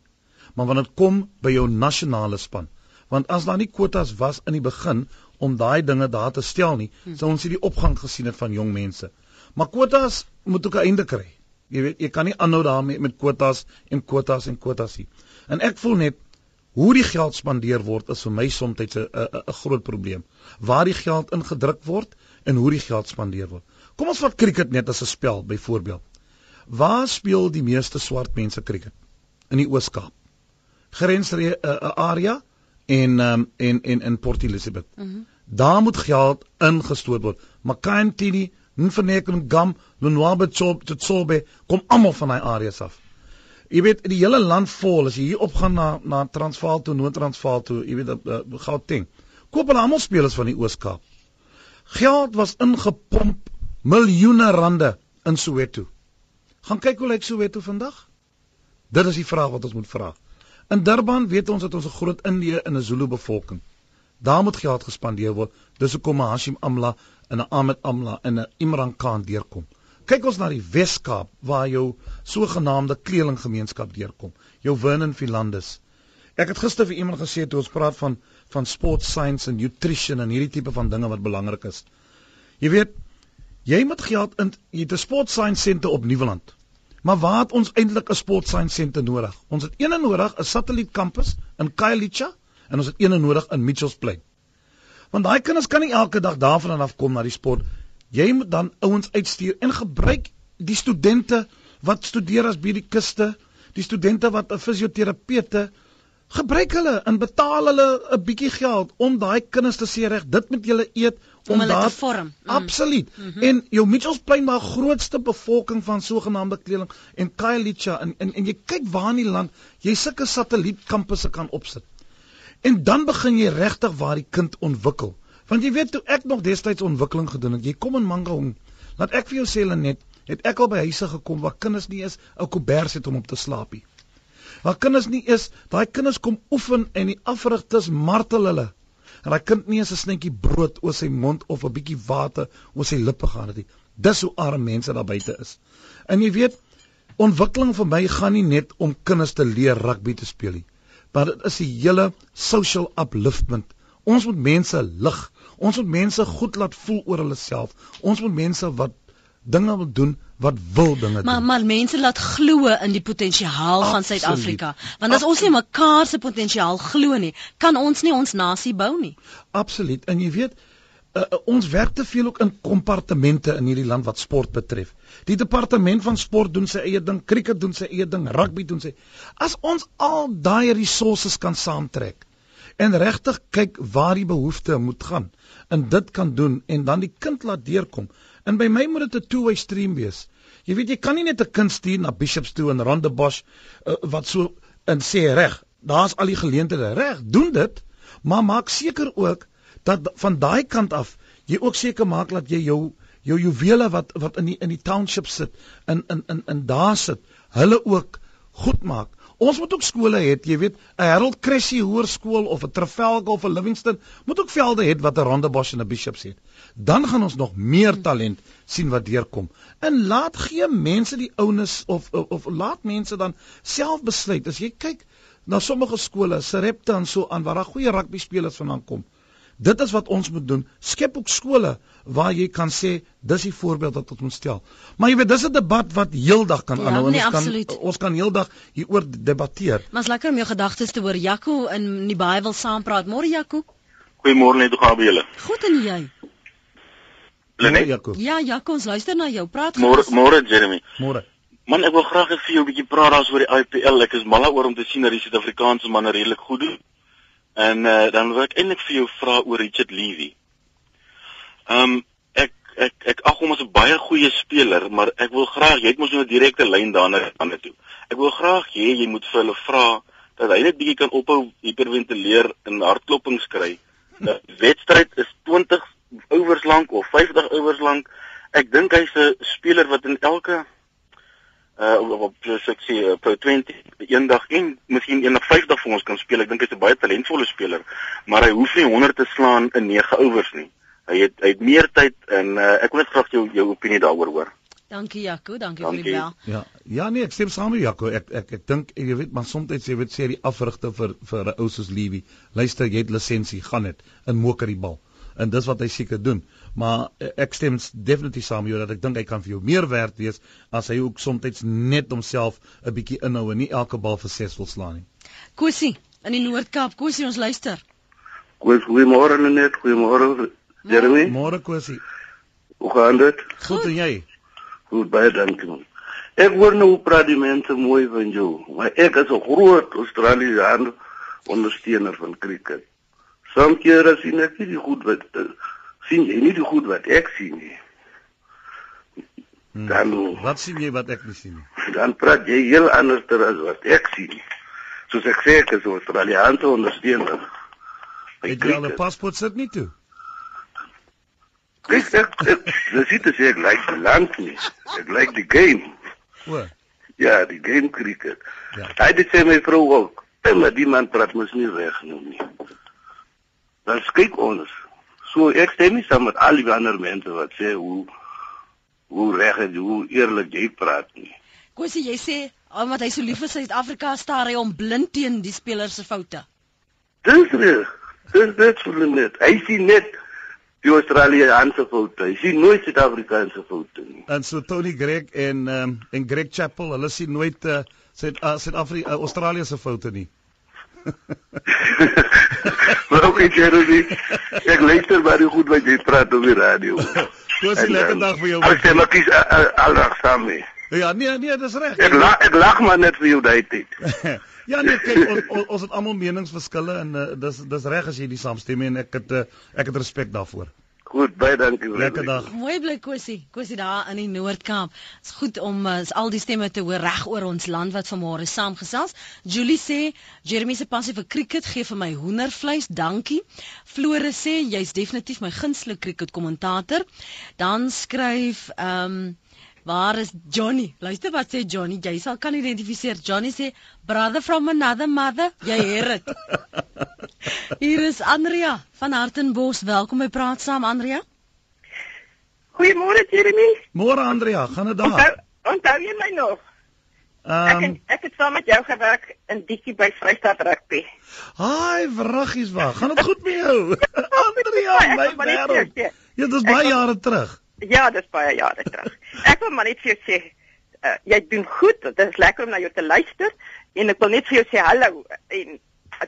Maar wanneer dit kom by jou nasionale span, want as daar nie kwotas was in die begin om daai dinge daar te stel nie, sou ons nie die opgang gesien het van jong mense. Maar kwotas moet ook 'n einde kry. Jy weet, jy kan nie aanhou daarmee met kwotas en kwotas en kwotas nie. En ek voel net hoe die geld spandeer word is vir my soms 'n groot probleem. Waar die geld ingedruk word en hoe die geld spandeer word. Kom ons vat cricket net as 'n spel byvoorbeeld. Waar speel die meeste swart mense cricket? In die Oos-Kaap. Grensre 'n uh, area en um, en en in Port Elizabeth. Mm -hmm. Daar moet geld ingestoot word. Makantini, Mfeneke en Gam, Lonwabe Chop, Tsobe, kom almal van daai areas af. Jy weet die hele land vol as jy hier opgaan na na Transvaal toe, Noord-Transvaal toe, jy weet uh, Gauteng. Koop hulle almal spelers van die Oos-Kaap. Geld was ingepomp miljoene rande in Soweto. Gaan kyk hoe lyk Soweto vandag? Dit is die vraag wat ons moet vra. In Durban weet ons dat ons 'n groot Indië en 'n Zulu bevolking. Daar moet geld gespandeer word. Dis hoekom Hashim Amla en 'n Ahmed Amla en 'n Imran Khan deurkom. Kyk ons na die Wes-Kaap waar jou sogenaamde kleelinggemeenskap deurkom. Jou Vernon Philandus. Ek het gister vir iemand gesê toe ons praat van van sport science en nutrition en hierdie tipe van dinge wat belangrik is. Jy weet, jy moet geld in jy het 'n sport science senter op Nieuweland. Maar waar het ons eintlik 'n sport science senter nodig? Ons het een nodig, 'n satelliet kampus in Khayelitsha en ons het een nodig in Mitchells Plain. Want daai kinders kan nie elke dag daarvan af kom na die sport. Jy moet dan ouens uitstuur en gebruik die studente wat studeer as by die kuste, die studente wat 'n fisioterapeute gebruik hulle en betaal hulle 'n bietjie geld om daai kinders te sê reg, dit moet julle eet Om hulle te daar- vorm. Mm. Absoluut. Mm -hmm. En jou Mitchells Plain maar grootste bevolking van sogenaamde kleeling en Khayelitsha en, en en jy kyk waar in die land jy sulke satellietkampusse kan opsit. En dan begin jy regtig waar die kind ontwikkel. Want jy weet toe ek nog destyds ontwikkeling gedoen het, jy kom in Mangaung. Laat ek vir jou sê Lenet, het ek al by huise gekom waar kinders nie eens 'n koberg het om op te slaap nie. Waar kinders nie is, daai kinders kom oefen en die afrigters martel hulle. En daai kind nie eens 'n snytjie brood oor sy mond of 'n bietjie water oor sy lippe gehad het nie. Dis hoe arm mense daar buite is. En jy weet, ontwikkeling vir my gaan nie net om kinders te leer rugby te speel nie. Maar dit is die hele social upliftment. Ons moet mense lig. Ons moet mense goed laat voel oor hulle self. Ons moet mense wat dinge wil doen wat wil dinge maar, doen. Maar mense laat glo in die potensiaal van Suid-Afrika. Want as ons nie mekaar se potensiaal glo nie, kan ons nie ons nasie bou nie. Absoluut. En jy weet, uh, uh, ons werk te veel ook in kompartemente in hierdie land wat sport betref. Die departement van sport doen sy eie ding, cricket doen sy eie ding, rugby doen sy. As ons al daai resources kan saamtrek en regtig kyk waar die behoefte moet gaan en dit kan doen en dan die kind laat deurkom En by my moet dit 'n two-way stream wees. Jy weet jy kan nie net 'n kind stuur na Bishops toe en Rondebosch uh, wat so in sê reg, daar's al die geleenthede reg, doen dit, maar maak seker ook dat van daai kant af jy ook seker maak dat jy jou jou juwele wat wat in die in die township sit in in in in daar sit, hulle ook goed maak. Ons moet ook skole hê, jy weet, 'n Harold Cressy Hoërskool of 'n Trafalgar of 'n Livingston moet ook velde hê wat 'n Rondebosch en 'n Bishops het. Dan gaan ons nog meer talent sien wat deurkom. En laat gee mense die ounes of, of of laat mense dan self besluit. As jy kyk na sommige skole, Serepta en so aan waar daar goeie rugby spelers vandaan kom. Dit is wat ons moet doen. Skep ook skole waar jy kan sê dis die voorbeeld wat ons moet stel. Maar jy weet dis 'n debat wat heeldag kan Ja, aanhou nee, en ons kan absoluut. ons kan heeldag hieroor debatteer. Maar is lekker om jou gedagtes te hoor. Jaco in die baie wil saampraat. Môre Jaco. Goeiemôre net hoe gaan julle? Goed en jy? Lenet. Jaco. Ja, Jaco, ons luister na jou. Praat Môre môre Jeremy. Môre. Man, ek wil graag net vir jou 'n bietjie praat daaroor oor die IPL. Ek is mal daaroor om te sien dat die Suid-Afrikaanse manne redelik goed doen. En uh, dan wil ek eintlik vir jou vra oor Richard Levy. Ehm um, ek ek ek ag hom as 'n baie goeie speler, maar ek wil graag jy het mos nou 'n direkte lyn daarna aan toe. Ek wil graag hê jy moet vir hulle vra dat hy net bietjie kan ophou hiperventileer en hartklopings kry. Die wedstryd is 20 overs lank of 50 overs lank. Ek dink hy's 'n speler wat in elke uh op soos ek sê op 20 eendag en miskien eendag 50 vir ons kan speel. Ek dink hy's 'n baie talentvolle speler, maar hy hoef nie 100 te slaan in 9 overs nie. Hy het hy het meer tyd en uh, ek wil net graag jou jou opinie daaroor hoor. Dankie Jaco, dankie vir die Dankie. bel. Ja, ja nee, ek stem saam met Jaco. Ek ek ek dink jy weet maar soms jy weet sê die afrigter vir vir 'n ou soos Lewy. Luister, jy het lisensie, gaan dit in moker die bal. En dis wat hy seker doen. Maar eh, ek stem definitief saam met jou dat ek dink hy kan vir jou meer werd wees as hy ook soms net homself 'n bietjie inhou en nie elke bal vir 6 wil slaan nie. Kosie in die Noord-Kaap. Kosie, ons luister. Goeie goeiemôre net, goeiemôre Jeremy. Môre Kosie. Hoe gaan dit? Goed en jy? Goed baie dankie man. Ek hoor nou praat die mense mooi van jou, maar ek is 'n groot Australiese ondersteuner van cricket. Soms kere sien ek nie die goed wat uh, sien jy nie die goed wat ek sien nie. Hmm. Dan Wat sien jy wat ek nie sien nie? dan praat jy heel anders as wat ek sien. Soos ek sê ek is 'n Australiese ondersteuner. Het jy al 'n paspoort sit nie toe? Kyk ek ek- dis te sê ek like die land nie. Ek like die game. O. Ja, die game cricket. Ja. Hy het sê my vrou ook. Maar die man praat mos nie reg nou nie. Dan kyk ons. So ek stem nie saam met al die ander mense wat sê hoe hoe reg en hoe eerlik jy praat nie. Kosie, jy sê omdat hy so lief vir Suid-Afrika staar hy om blind teen die spelers se foute. Dis reg. Dis dit vir net. Hy sien net die Australiese foute. Hy sien nooit Suid-Afrikaanse foute nie. En so Tony Gregg en um, en Greg Chappell, hulle sien nooit uh, Suid uh, Suid-Afrika uh, Australië se foute nie. [LAUGHS] Ook ek sê nie. Ek luister baie goed wat jy praat op die radio. [LAUGHS] Kosie, lekker dag vir jou. Ek sê maar kies aldag saam mee. Ja, nee, nee, dis reg. Ek lag ek lag maar net vir jou daai tyd. [LAUGHS] ja nee, kyk ons ons, ons het almal meningsverskille en uh, dis dis reg as jy nie saamstem nie en ek het uh, ek het respek daarvoor. Goed, baie dankie. Lekker dag. Mooi bly Kosie. Kosie daar in die Noord-Kaap. Dit's goed om uh, al die stemme te hoor reg oor ons land wat vanmôre saamgesels. Julie sê Jeremy se passie vir cricket gee vir my hoendervleis. Dankie. Flore sê jy's definitief my gunsteling cricket kommentator. Dan skryf ehm um, Waar is Johnny? Luister wat sê Johnny. Jy sal kan identifiseer. Johnny sê brother from another mother. Jy heer dit. [LAUGHS] Hier is Andrea van Hartenbos. Welkom by Praat Saam Andrea. Goeiemôre Jeremy. Môre Andrea, gaan dit daar? Onthou, onthou jy my nog? Ehm Ek het, ek het saam met jou gewerk in Diekie by Vrystaat Rugby. Haai, vraggies wag. Gaan dit goed met jou? [LAUGHS] Andrea, Ek my wêreld. Ja, dit is baie jare terug. Ja, dis baie jare terug. Ek wil maar net vir jou sê, uh, jy doen goed. Dit is lekker om na jou te luister en ek wil net vir jou sê hallo en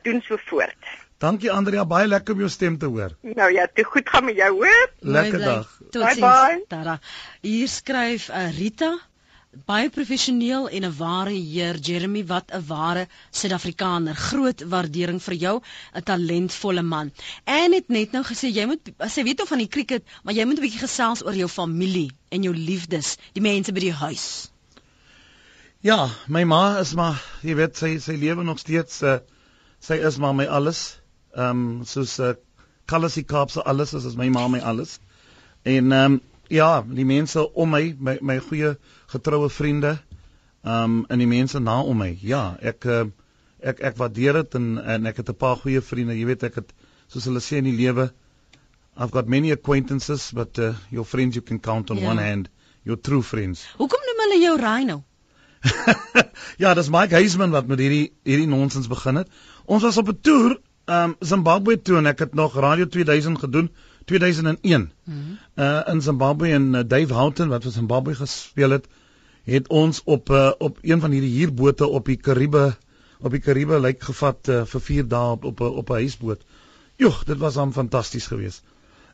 doen so voort. Dankie Andrea, baie lekker om jou stem te hoor. Nou ja, te goed gaan met jou, hoor. Lekker dag. Totsiens. Bye-bye. Tada. Hier skryf uh, Rita baie professioneel en 'n ware heer Jeremy wat 'n ware Suid-Afrikaner groot waardering vir jou 'n talentvolle man en het net nou gesê jy moet sy weet of van die cricket maar jy moet 'n bietjie gesels oor jou familie en jou liefdes die mense by die huis Ja, my ma is maar, jy weet, sy sy lewe nog steeds uh, sy is maar my alles. Ehm um, soos uh, Kalasie Kaapse alles is, is my ma my alles. En ehm um, ja, die mense om my, my my goeie getroue vriende, um, en die mense na om my. Ja, ek uh, ek ek waardeer dit en en ek het 'n paar goeie vriende. Jy weet ek het soos hulle sê in die lewe I've got many acquaintances but uh, your friends you can count on Ja. one hand. Your true friends. hoekom noem hulle jou Rhino [LAUGHS] ja, dis Mike Heisman wat met hierdie hierdie nonsens begin het. Ons was op 'n toer, um Zimbabwe toe en ek het nog Radio 2000 gedoen, 2001. Mhm. Uh in Zimbabwe en uh, Dave Houghton wat vir Zimbabwe gespeel het, het ons op uh, op een van hierdie huurbote op die Karibe op die Karibe lyk gevat uh, vir 4 dae op op 'n op 'n huisboot. Joh, dit was dan fantasties geweest.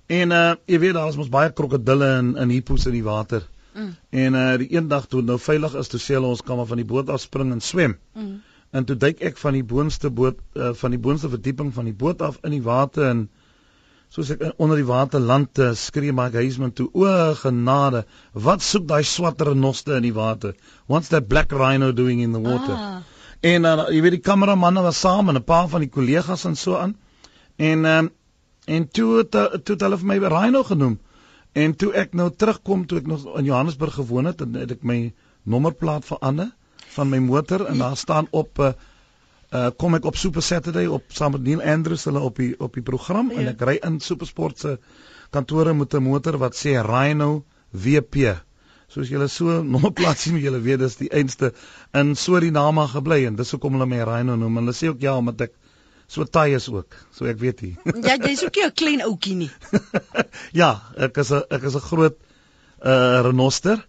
En uh jy weet daar is mos baie krokodille en in hippos in die water. Mm. En uh die eendag toe het nou veilig is, toe sê hulle ons kan maar van die boot af spring en swem. Mm. En toe duik ek van die boonste boot uh, van die boonste verdieping van die boot af in die water en soos ek onder die water land uh, skree Mike Heisman toe o genade wat soek daai swart renoster in die water? What's that black rhino doing in the water? Ah, en uh, jy weet die kameramanne was saam en 'n paar van die kollegas en so aan. En um, en toe het, uh, toe het hulle vir my rhino genoem. En toe ek nou terugkom toe ek nog in Johannesburg gewoon het en het ek my nommerplaat verander van my motor en daar staan op uh, uh kom ek op Super Saturday op saam met Neil Andrews hulle op die op die program ja. en ek ry in Supersport se kantore met 'n motor wat sê Rhino WP. Soos julle so [LAUGHS] nommerplaat sien, julle weet dis die einste in Suriname gebly en dis hoekom hulle my Rhino noem. Hulle sê ook ja omdat ek so taai is ook. So ek weet nie. [LAUGHS] ja jy's ook nie 'n klein ouetjie nie [LAUGHS] ja, ek is 'n ek is 'n groot uh renoster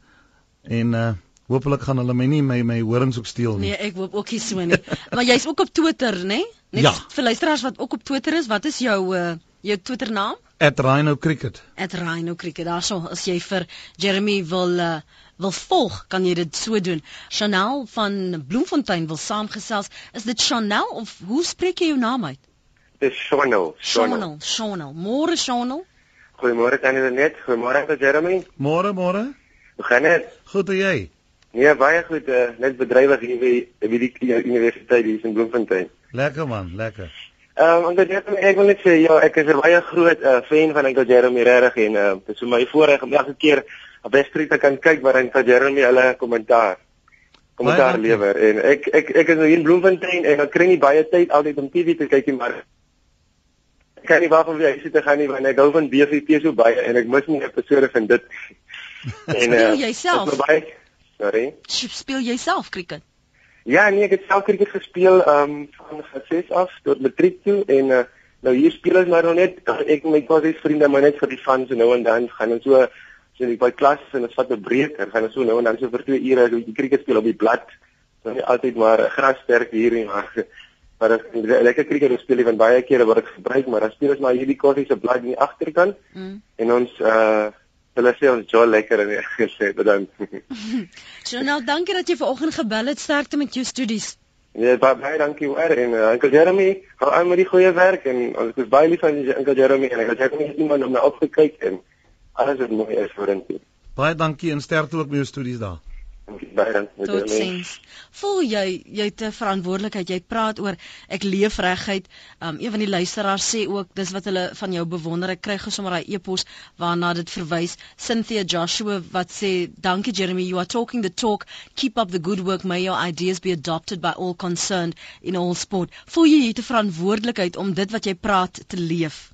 en uh hopelik gaan hulle my nie my my horings ook steel nie. nee ek hoop ook nie so nie [LAUGHS] maar jy's ook op Twitter nê net Ja. vir luisteraars wat ook op Twitter is wat is jou uh, jou Twitter naam At Rhino Cricket. at Rhino Cricket. Daarso as jy vir Jeremy wil uh, wil volg, kan jy dit so doen. Chanel van Bloemfontein wil saamgesels. Is dit Chanel of hoe spreek jy jou naam uit? Dis Shonel. Chanel, Chanel. Môre Chanel. Goeiemôre tannie net. Goeiemôre Jeremy. Môre môre. Hoe gaan dit? Goed en jy? Nee, baie goed. Uh, net bedrywig hier by by die universiteit hier in Bloemfontein. Lekker man, lekker. Ehm um, Uncle Jeremy, ek wil net sê ja, ek is 'n baie groot uh, fan van Uncle Jeremy regtig en uh, dit is vir my voorreg om elke keer op Weststreet te kan kyk waar Uncle Jeremy hulle kommentaar kommentaar lewer en ek ek ek is nou hier in Bloemfontein en ek kry nie baie tyd altyd om TV te kyk nie maar ek kan nie wag om weer huis toe te gaan nie want ek hou van BVP so baie en ek mis nie episode van dit [LAUGHS] en uh, jy self? my baie sorry Speel jy self cricket? Ja, nee, ek het self cricket gespeel ehm um, van 6 af tot matriek toe en uh, nou hier speel ons maar nog net ek en my kwasies vriende maar net vir die fun so nou en dan gaan ons so so by klas en ons vat 'n breek en gaan ons so nou en dan so vir 2 ure so 'n cricket speel op die blad. So nie altyd maar grassterk hier nie maar [LAUGHS] maar as lekker cricket speel van baie kere word dit gebruik maar dan speel ons maar hierdie kwasies se blad in die agterkant Mm. en ons uh hulle sê ons jol lekker en ek [LAUGHS] gesê dan Chanel, [LAUGHS] dankie dat jy vanoggend gebel het. Sterkte met jou studies. Ja, baie baie dankie hoor en uh, Uncle Jeremy, hou aan met die goeie werk en ons is baie lief van Uncle Jeremy en Uncle Jeremy het iemand om na opgekyk en alles wat mooi is vorentoe. Baie dankie en sterkte ook met jou studies daar. Totsiens. Voel jy jy het 'n verantwoordelikheid. Jy praat oor ek leef reguit. Um een van die luisteraars sê ook dis wat hulle van jou bewonder. Ek kry gesommer daai e-pos waarna dit verwys. Cynthia Joshua wat sê dankie Jeremy, you are talking the talk. Keep up the good work. May your ideas be adopted by all concerned in all sport. Voel jy jy het 'n verantwoordelikheid om dit wat jy praat te leef?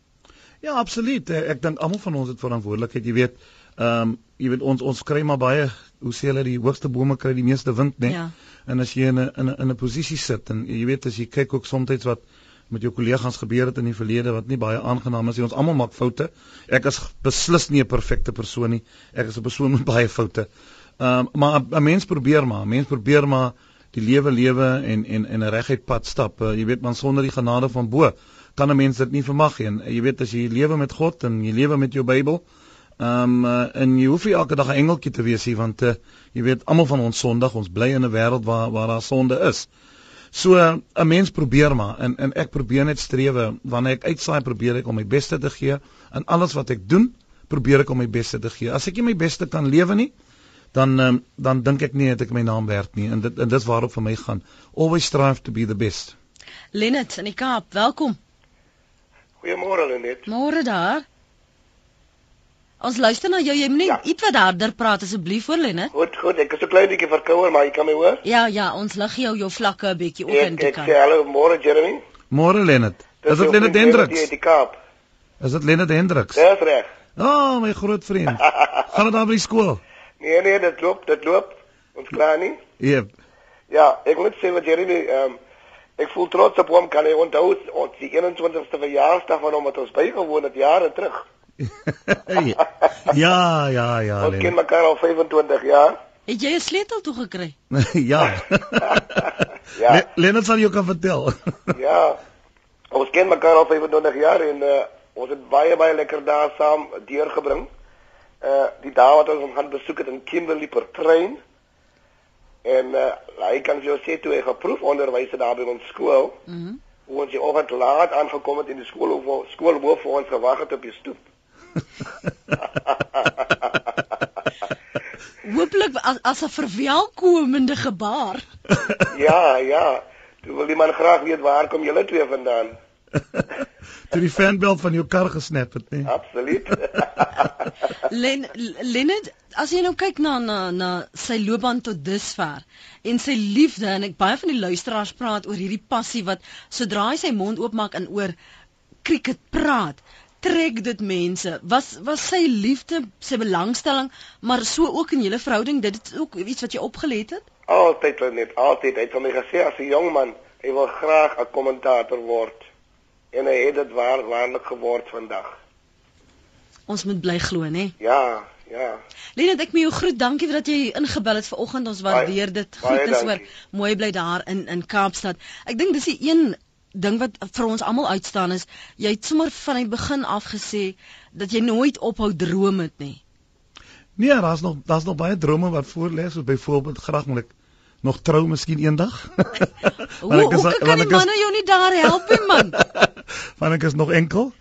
Ja, absoluut. Ek dink almal van ons het verantwoordelikheid, jy weet. Ehm um, jy weet ons ons kry maar baie hoe sê hulle die hoogste bome kry die meeste wind, né? Ja. En as jy in 'n in 'n in 'n posisie sit en jy weet as jy kyk ook soms wat met jou kollegas gebeur het in die verlede wat nie baie aangenaam is nie. Ons almal maak foute. Ek is beslis nie 'n perfekte persoon nie. Ek is 'n persoon met baie foute. Ehm um, maar 'n mens probeer maar, 'n mens probeer maar die lewe lewe en en en 'n reguit pad stap. Uh, jy weet man sonder die genade van bo kan 'n mens dit nie vermag nie. En uh, jy weet as jy lewe met God en jy lewe met jou Bybel, ehm um, uh, en jy hoef nie elke dag 'n engeltjie te wees nie want uh, jy weet almal van ons sondig, ons bly in 'n wêreld waar waar daar sonde is. So 'n uh, mens probeer maar en en ek probeer net strewe wanneer ek uitsaai probeer ek om my beste te gee in alles wat ek doen probeer ek om my beste te gee. As ek nie my beste kan lewe nie, dan um, dan dink ek nie dat ek my naam werd nie en dit en dis waarop vir my gaan. Always strive to be the best. Lenet in die Kaap, welkom. Goeiemôre Lenet. Môre daar. Ons luister na jou. Jy moet net ja. ietwat harder praat asseblief voor Lenet. Goed, goed. Ek is 'n klein bietjie verkouer, maar jy kan my hoor? Ja, ja, ons lig jou jou vlakke 'n bietjie op in die Kaap. Ek sê hallo, môre Jeremy. Môre Lenet. Is dit Lenet Hendriks? Die Kaap. Is dit Lenet Hendriks? Dis reg. O, oh, my groot vriend. [LAUGHS] Gaan dit daar by die skool? Nee nee, dit loop, dit loop. Ons klaar nie? Yep. Ja, ek moet sê wat Jeremy ehm um, ek voel trots op hom kan hy onthou ons die 21ste verjaarsdag van hom wat ons bygewoon het jare terug. [LAUGHS] ja, ja, ja. Ons ken mekaar al 25 jaar. Het jy 'n sleutel toe gekry? [LAUGHS] ja. [LAUGHS] ja. Lennard sal jou kan vertel. ja. Ons ken mekaar al 25 jaar en uh, ons het baie baie lekker dae saam deurgebring uh die dae wat ons hom gaan besoek het in Kimberley per trein. En uh hy kan vir jou sê toe hy geproef onderwys het daar by ons skool. Mhm. Mm hoe ons die oggend laat aangekom het in die skool of skool hoof vir ons gewag het op die stoep. [LAUGHS] Hooplik as as 'n verwelkomende gebaar. [LAUGHS] ja, ja. Toe wil die man graag weet waar kom julle twee vandaan? [LAUGHS] Toe die fanbel van jou kar gesnap het, nee. Absoluut. Len Lenet, as jy nou kyk na na na sy loopbaan tot dusver en sy liefde en ek baie van die luisteraars praat oor hierdie passie wat sodra hy sy mond oopmaak en oor cricket praat, trek dit mense. Was was sy liefde, sy belangstelling, maar so ook in julle verhouding, dit is ook iets wat jy opgelet het? Altyd net, altyd. Hy het vir my gesê as 'n jong man, hy wil graag 'n kommentator word en hy het dit waar waarlik geword vandag. Ons moet bly glo, né? Ja, ja. Lenet, ek moet jou groet. Dankie dat jy ingebel het vanoggend. Ons waardeer dit. Groetens oor mooi bly daar in in Kaapstad. Ek dink dis die een ding wat vir ons almal uitstaan is jy het sommer van die begin af gesê dat jy nooit ophou droom het nie. Nee, daar's nog daar's nog baie drome wat voor lê, so byvoorbeeld graag moet ek nog trou miskien eendag. [LAUGHS] want ek is hoe kan die manne jou nie daar help nie man? [LAUGHS] want ek is nog enkel.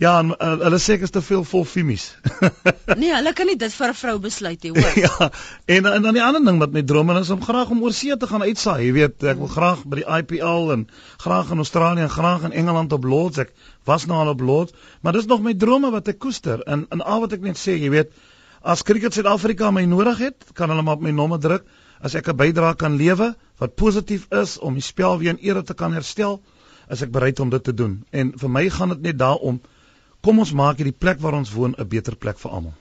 Ja, en, uh, hulle sê ek is te veel vol fimies. [LAUGHS] nee, hulle kan nie dit vir 'n vrou besluit nie, hoor. [LAUGHS] ja. En en dan die ander ding wat my drome is om graag om oor see te gaan uitsaai. Jy weet, ek wil graag by die IPL en graag in Australië en graag in Engeland op Lords. Ek was nou al op Lords, maar dis nog my drome wat ek koester. En en al wat ek net sê, jy weet, as Cricket Suid-Afrika my nodig het, kan hulle maar op my nommer druk as ek 'n bydrae kan lewe wat positief is om die spel weer in ere te kan herstel, is ek bereid om dit te doen. En vir my gaan dit net daaroor kom ons maak hierdie plek waar ons woon 'n beter plek vir almal.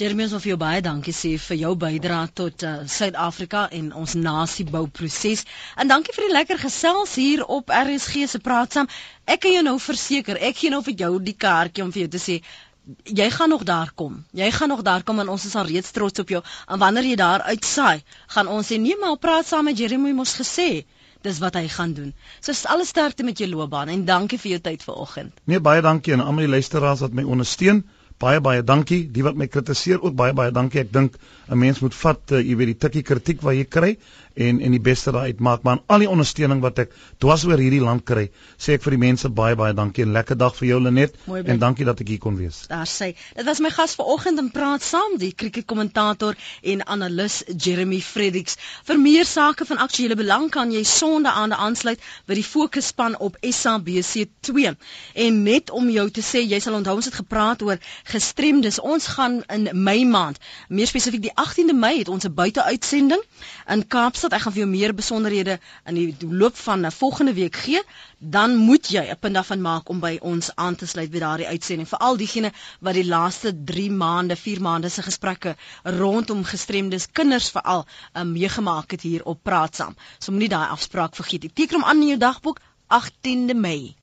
Jeremy ons wil vir jou baie dankie sê vir jou bydrae tot uh, Suid-Afrika en ons nasiebouproses. En dankie vir die lekker gesels hier op RSG se praat saam. Ek kan jou nou verseker, ek gee nou vir jou die kaartjie om vir jou te sê jy gaan nog daar kom. Jy gaan nog daar kom en ons is al reeds trots op jou. En wanneer jy daar uitsaai, gaan ons sê nee maar praat saam met Jeremy mos gesê. Dis wat hy gaan doen. So alles sterkte met jou loopbaan en dankie vir jou tyd vanoggend. Nee baie dankie aan almal die luisteraars wat my ondersteun. Baie baie dankie. Die wat my kritiseer ook baie baie dankie. Ek dink 'n mens moet vat uh, jy weet die tikkie kritiek wat jy kry en en die beste daaruit maak. Maar aan al die ondersteuning wat ek dwars oor hierdie land kry, sê ek vir die mense baie baie dankie en lekker dag vir jou Lenet en dankie dat ek hier kon wees. Daar sê, dit was my gas vanoggend en praat saam die krieketkommentator en analis Jeremy Fredericks. Vir meer sake van aktuële belang kan jy sonde aan die aansluit by die fokusspan op SABC2. En net om jou te sê, jy sal onthou ons het gepraat oor gestremdes. Ons gaan in Mei maand, meer spesifiek die 18de Mei het ons 'n buiteuitsending in Kaapstad wat ek gaan vir jou meer besonderhede in die loop van 'n volgende week gee, dan moet jy 'n punt daarvan maak om by ons aan te sluit by daardie uitsending. Veral diegene wat die laaste 3 maande, 4 maande se gesprekke rondom gestremdes kinders veral um, meegemaak het hier op Praat Saam. So moenie daai afspraak vergeet nie. Teken hom aan in jou dagboek 18de Mei.